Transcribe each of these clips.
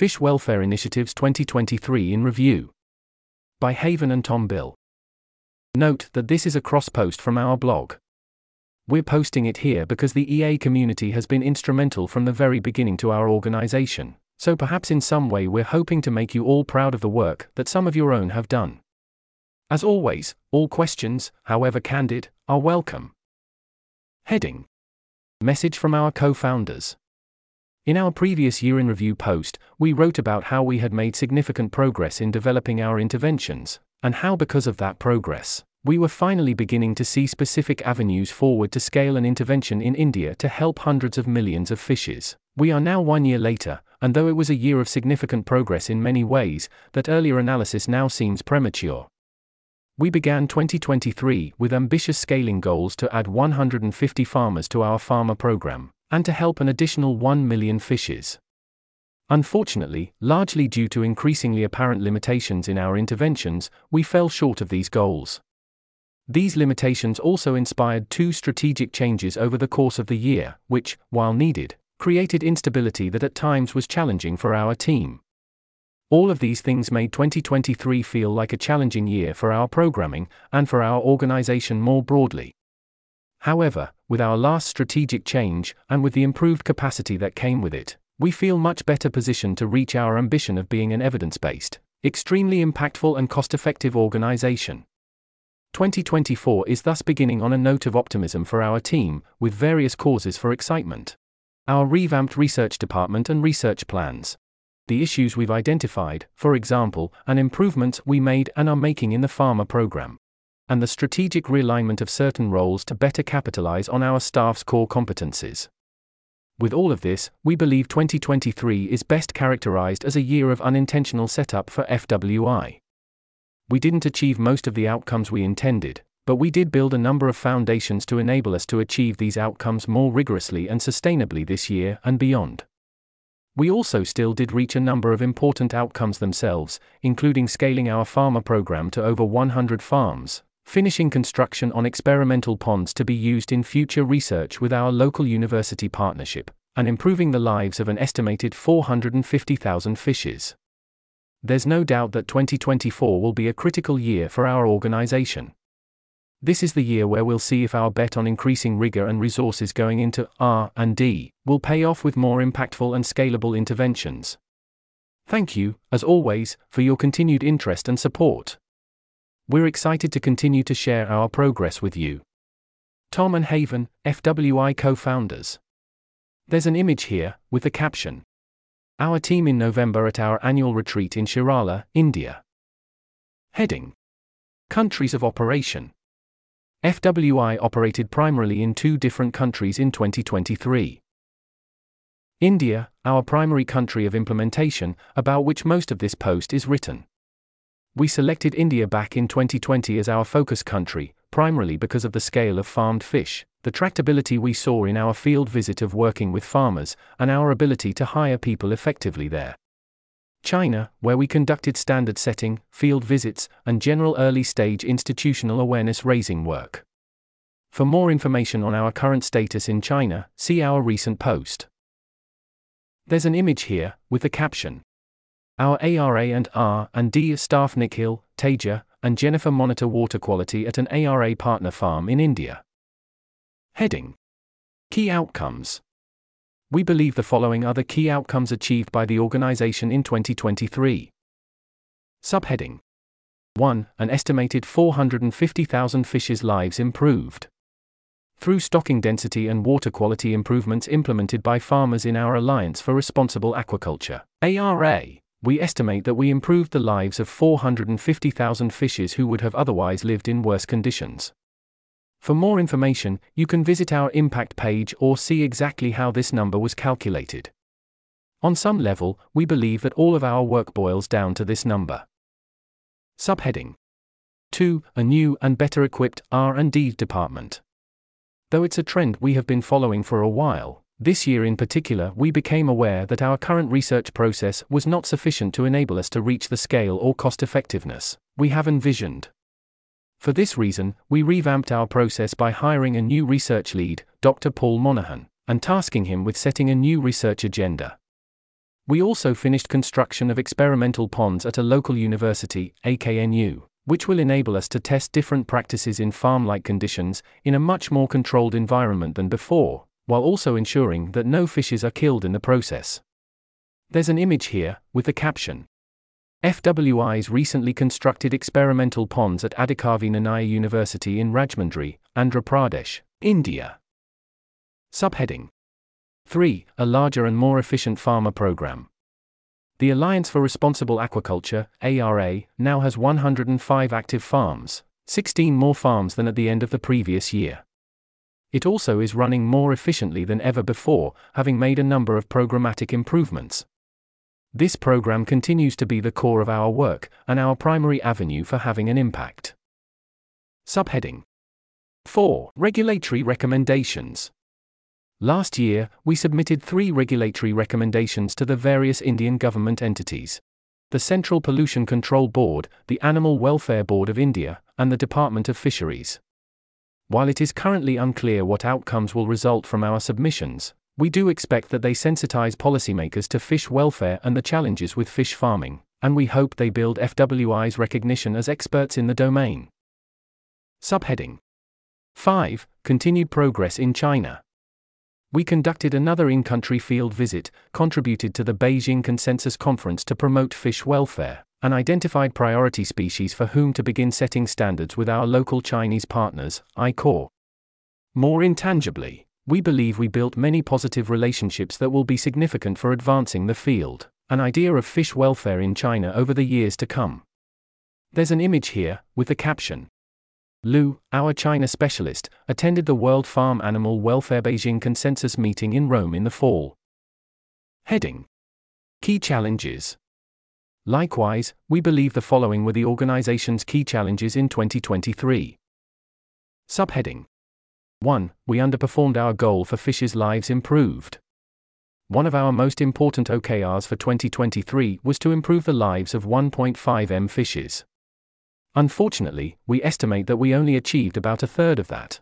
Fish Welfare Initiatives 2023 in Review. By Haven and Tom Bill. Note that this is a cross post from our blog. We're posting it here because the EA community has been instrumental from the very beginning to our organization, so perhaps in some way we're hoping to make you all proud of the work that some of your own have done. As always, all questions, however candid, are welcome. Heading Message from our co founders. In our previous year in review post, we wrote about how we had made significant progress in developing our interventions, and how, because of that progress, we were finally beginning to see specific avenues forward to scale an intervention in India to help hundreds of millions of fishes. We are now one year later, and though it was a year of significant progress in many ways, that earlier analysis now seems premature. We began 2023 with ambitious scaling goals to add 150 farmers to our farmer program, and to help an additional 1 million fishes. Unfortunately, largely due to increasingly apparent limitations in our interventions, we fell short of these goals. These limitations also inspired two strategic changes over the course of the year, which, while needed, created instability that at times was challenging for our team. All of these things made 2023 feel like a challenging year for our programming and for our organization more broadly. However, with our last strategic change, and with the improved capacity that came with it, we feel much better positioned to reach our ambition of being an evidence based, extremely impactful, and cost effective organization. 2024 is thus beginning on a note of optimism for our team, with various causes for excitement. Our revamped research department and research plans. The issues we've identified, for example, and improvements we made and are making in the farmer program. And the strategic realignment of certain roles to better capitalize on our staff's core competencies. With all of this, we believe 2023 is best characterized as a year of unintentional setup for FWI we didn't achieve most of the outcomes we intended, but we did build a number of foundations to enable us to achieve these outcomes more rigorously and sustainably this year and beyond. We also still did reach a number of important outcomes themselves, including scaling our farmer program to over 100 farms, finishing construction on experimental ponds to be used in future research with our local university partnership, and improving the lives of an estimated 450,000 fishes. There's no doubt that 2024 will be a critical year for our organization. This is the year where we'll see if our bet on increasing rigor and resources going into R&D will pay off with more impactful and scalable interventions. Thank you, as always, for your continued interest and support. We're excited to continue to share our progress with you. Tom and Haven, FWI co founders. There's an image here, with the caption our team in November at our annual retreat in Shirala, India. Heading Countries of Operation FWI operated primarily in two different countries in 2023. India, our primary country of implementation, about which most of this post is written. We selected India back in 2020 as our focus country, primarily because of the scale of farmed fish, the tractability we saw in our field visit of working with farmers, and our ability to hire people effectively there. China, where we conducted standard setting, field visits, and general early stage institutional awareness raising work. For more information on our current status in China, see our recent post. There's an image here, with the caption Our ARA and R and D staff Nikhil, Teja, and Jennifer monitor water quality at an ARA partner farm in India. Heading Key Outcomes We believe the following are the key outcomes achieved by the organization in 2023. Subheading 1. An estimated 450,000 fishes' lives improved. Through stocking density and water quality improvements implemented by farmers in our Alliance for Responsible Aquaculture, ARA, we estimate that we improved the lives of 450,000 fishes who would have otherwise lived in worse conditions. For more information, you can visit our impact page or see exactly how this number was calculated. On some level, we believe that all of our work boils down to this number. Subheading 2. A new and better equipped R&D department. Though it's a trend we have been following for a while, this year in particular we became aware that our current research process was not sufficient to enable us to reach the scale or cost effectiveness we have envisioned. For this reason, we revamped our process by hiring a new research lead, Dr. Paul Monahan, and tasking him with setting a new research agenda. We also finished construction of experimental ponds at a local university, AKNU, which will enable us to test different practices in farm like conditions in a much more controlled environment than before, while also ensuring that no fishes are killed in the process. There's an image here, with the caption FWI's recently constructed experimental ponds at Adhikavi Nannaya University in Rajahmundry, Andhra Pradesh, India. Subheading 3. A larger and more efficient farmer program. The Alliance for Responsible Aquaculture, ARA, now has 105 active farms, 16 more farms than at the end of the previous year. It also is running more efficiently than ever before, having made a number of programmatic improvements. This program continues to be the core of our work and our primary avenue for having an impact. Subheading 4. Regulatory recommendations. Last year, we submitted three regulatory recommendations to the various Indian government entities the Central Pollution Control Board, the Animal Welfare Board of India, and the Department of Fisheries. While it is currently unclear what outcomes will result from our submissions, we do expect that they sensitize policymakers to fish welfare and the challenges with fish farming, and we hope they build FWI's recognition as experts in the domain. Subheading 5. Continued progress in China. We conducted another in country field visit, contributed to the Beijing Consensus Conference to promote fish welfare, and identified priority species for whom to begin setting standards with our local Chinese partners, ICOR. More intangibly, we believe we built many positive relationships that will be significant for advancing the field, an idea of fish welfare in China over the years to come. There's an image here, with the caption Lu, our China specialist, attended the World Farm Animal Welfare Beijing Consensus meeting in Rome in the fall. Heading Key Challenges Likewise, we believe the following were the organization's key challenges in 2023. Subheading 1. We underperformed our goal for fishes' lives improved. One of our most important OKRs for 2023 was to improve the lives of 1.5 M fishes. Unfortunately, we estimate that we only achieved about a third of that.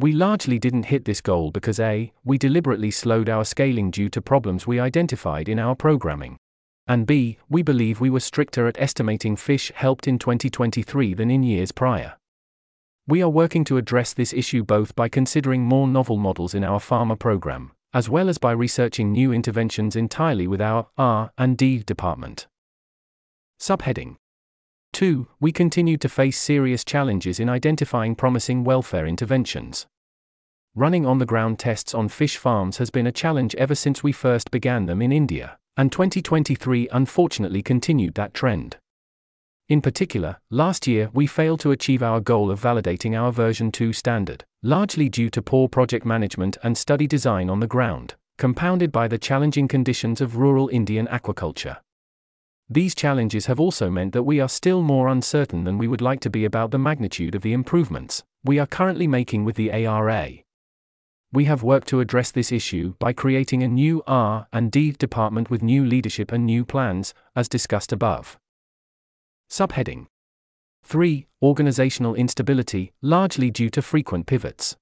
We largely didn't hit this goal because A. We deliberately slowed our scaling due to problems we identified in our programming. And B. We believe we were stricter at estimating fish helped in 2023 than in years prior. We are working to address this issue both by considering more novel models in our farmer program, as well as by researching new interventions entirely with our R&D department. Subheading 2. We continue to face serious challenges in identifying promising welfare interventions. Running on the ground tests on fish farms has been a challenge ever since we first began them in India, and 2023 unfortunately continued that trend. In particular, last year we failed to achieve our goal of validating our version 2 standard, largely due to poor project management and study design on the ground, compounded by the challenging conditions of rural Indian aquaculture. These challenges have also meant that we are still more uncertain than we would like to be about the magnitude of the improvements we are currently making with the ARA. We have worked to address this issue by creating a new R&D department with new leadership and new plans, as discussed above. Subheading 3. Organizational instability, largely due to frequent pivots.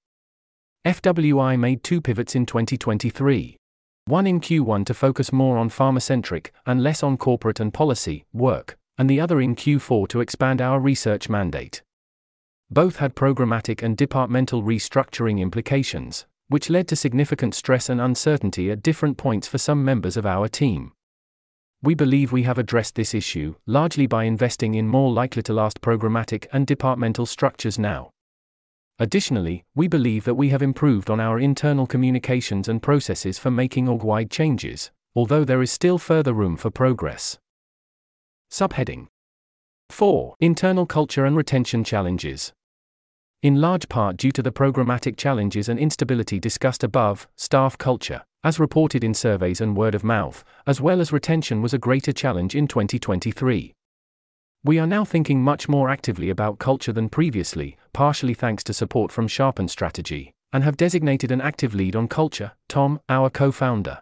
FWI made two pivots in 2023. One in Q1 to focus more on farmer-centric and less on corporate and policy work, and the other in Q4 to expand our research mandate. Both had programmatic and departmental restructuring implications, which led to significant stress and uncertainty at different points for some members of our team. We believe we have addressed this issue, largely by investing in more likely to last programmatic and departmental structures now. Additionally, we believe that we have improved on our internal communications and processes for making org wide changes, although there is still further room for progress. Subheading 4. Internal culture and retention challenges. In large part due to the programmatic challenges and instability discussed above, staff culture, as reported in surveys and word of mouth, as well as retention was a greater challenge in 2023. We are now thinking much more actively about culture than previously, partially thanks to support from Sharpen Strategy, and have designated an active lead on culture, Tom, our co founder.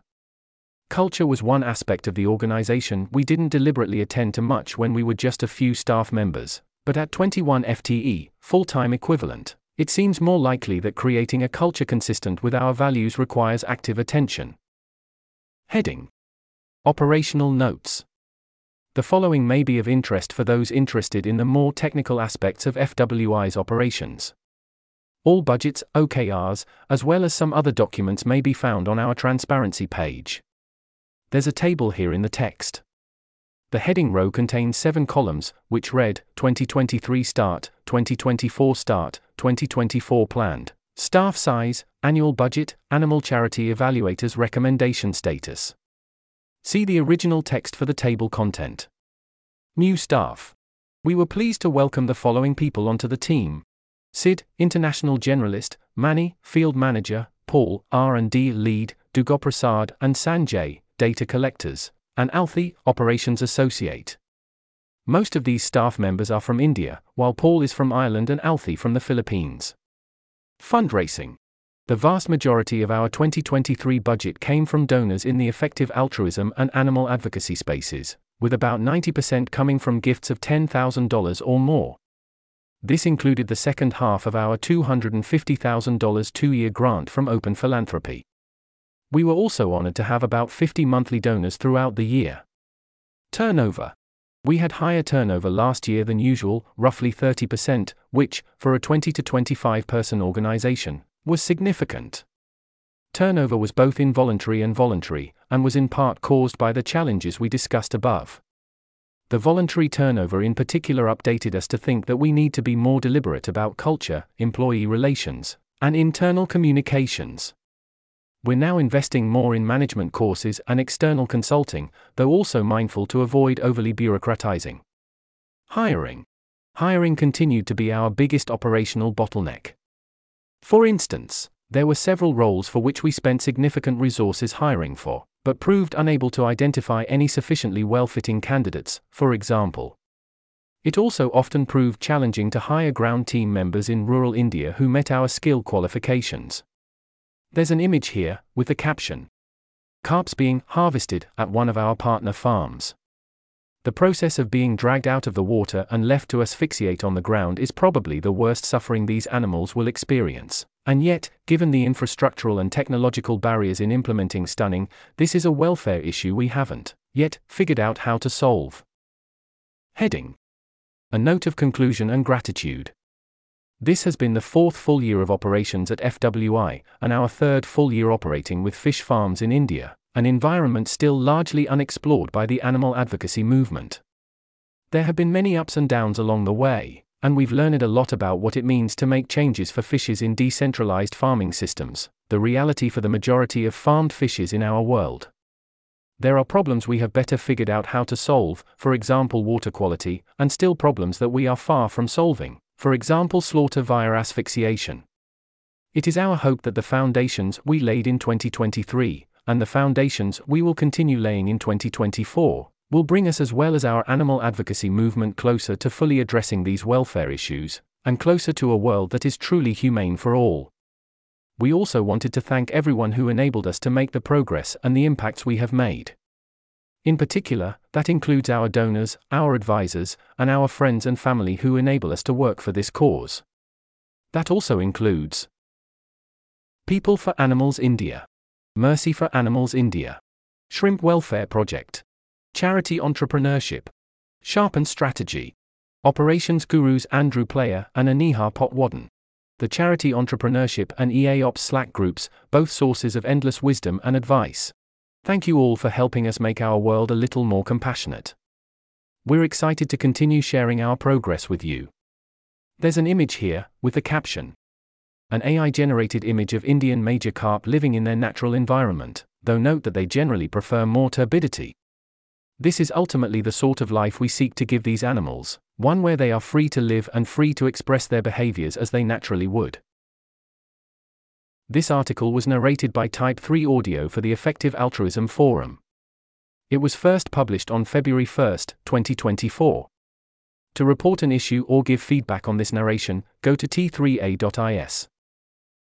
Culture was one aspect of the organization we didn't deliberately attend to much when we were just a few staff members, but at 21 FTE, full time equivalent, it seems more likely that creating a culture consistent with our values requires active attention. Heading Operational Notes The following may be of interest for those interested in the more technical aspects of FWI's operations. All budgets, OKRs, as well as some other documents may be found on our transparency page. There's a table here in the text. The heading row contains seven columns, which read 2023 start, 2024 start, 2024 planned, staff size, annual budget, animal charity evaluators recommendation status. See the original text for the table content. New staff. We were pleased to welcome the following people onto the team. Sid, International Generalist, Manny, Field Manager, Paul, R&D Lead, Dugoprasad and Sanjay, Data Collectors, and Althi, Operations Associate. Most of these staff members are from India, while Paul is from Ireland and Althi from the Philippines. Fundraising. The vast majority of our 2023 budget came from donors in the effective altruism and animal advocacy spaces, with about 90% coming from gifts of $10,000 or more. This included the second half of our $250,000 two year grant from Open Philanthropy. We were also honored to have about 50 monthly donors throughout the year. Turnover. We had higher turnover last year than usual, roughly 30%, which, for a 20 to 25 person organization, was significant. Turnover was both involuntary and voluntary, and was in part caused by the challenges we discussed above. The voluntary turnover in particular updated us to think that we need to be more deliberate about culture, employee relations, and internal communications. We're now investing more in management courses and external consulting, though also mindful to avoid overly bureaucratizing. Hiring. Hiring continued to be our biggest operational bottleneck. For instance, there were several roles for which we spent significant resources hiring for but proved unable to identify any sufficiently well fitting candidates, for example. It also often proved challenging to hire ground team members in rural India who met our skill qualifications. There's an image here, with the caption Carps being harvested at one of our partner farms. The process of being dragged out of the water and left to asphyxiate on the ground is probably the worst suffering these animals will experience. And yet, given the infrastructural and technological barriers in implementing stunning, this is a welfare issue we haven't yet figured out how to solve. Heading A note of conclusion and gratitude. This has been the fourth full year of operations at FWI, and our third full year operating with fish farms in India, an environment still largely unexplored by the animal advocacy movement. There have been many ups and downs along the way, and we've learned a lot about what it means to make changes for fishes in decentralized farming systems, the reality for the majority of farmed fishes in our world. There are problems we have better figured out how to solve, for example, water quality, and still problems that we are far from solving, for example, slaughter via asphyxiation. It is our hope that the foundations we laid in 2023, and the foundations we will continue laying in 2024, will bring us as well as our animal advocacy movement closer to fully addressing these welfare issues, and closer to a world that is truly humane for all. We also wanted to thank everyone who enabled us to make the progress and the impacts we have made. In particular, that includes our donors, our advisors, and our friends and family who enable us to work for this cause. That also includes People for Animals India, Mercy for Animals India, Shrimp Welfare Project, Charity Entrepreneurship. Sharpen Strategy. Operations Gurus Andrew Player and Aniha Potwadden. The Charity Entrepreneurship and EA Ops Slack groups, both sources of endless wisdom and advice. Thank you all for helping us make our world a little more compassionate. We're excited to continue sharing our progress with you. There's an image here, with the caption An AI generated image of Indian major carp living in their natural environment, though note that they generally prefer more turbidity. This is ultimately the sort of life we seek to give these animals, one where they are free to live and free to express their behaviors as they naturally would. This article was narrated by Type 3 Audio for the Effective Altruism Forum. It was first published on February 1, 2024. To report an issue or give feedback on this narration, go to t3a.is.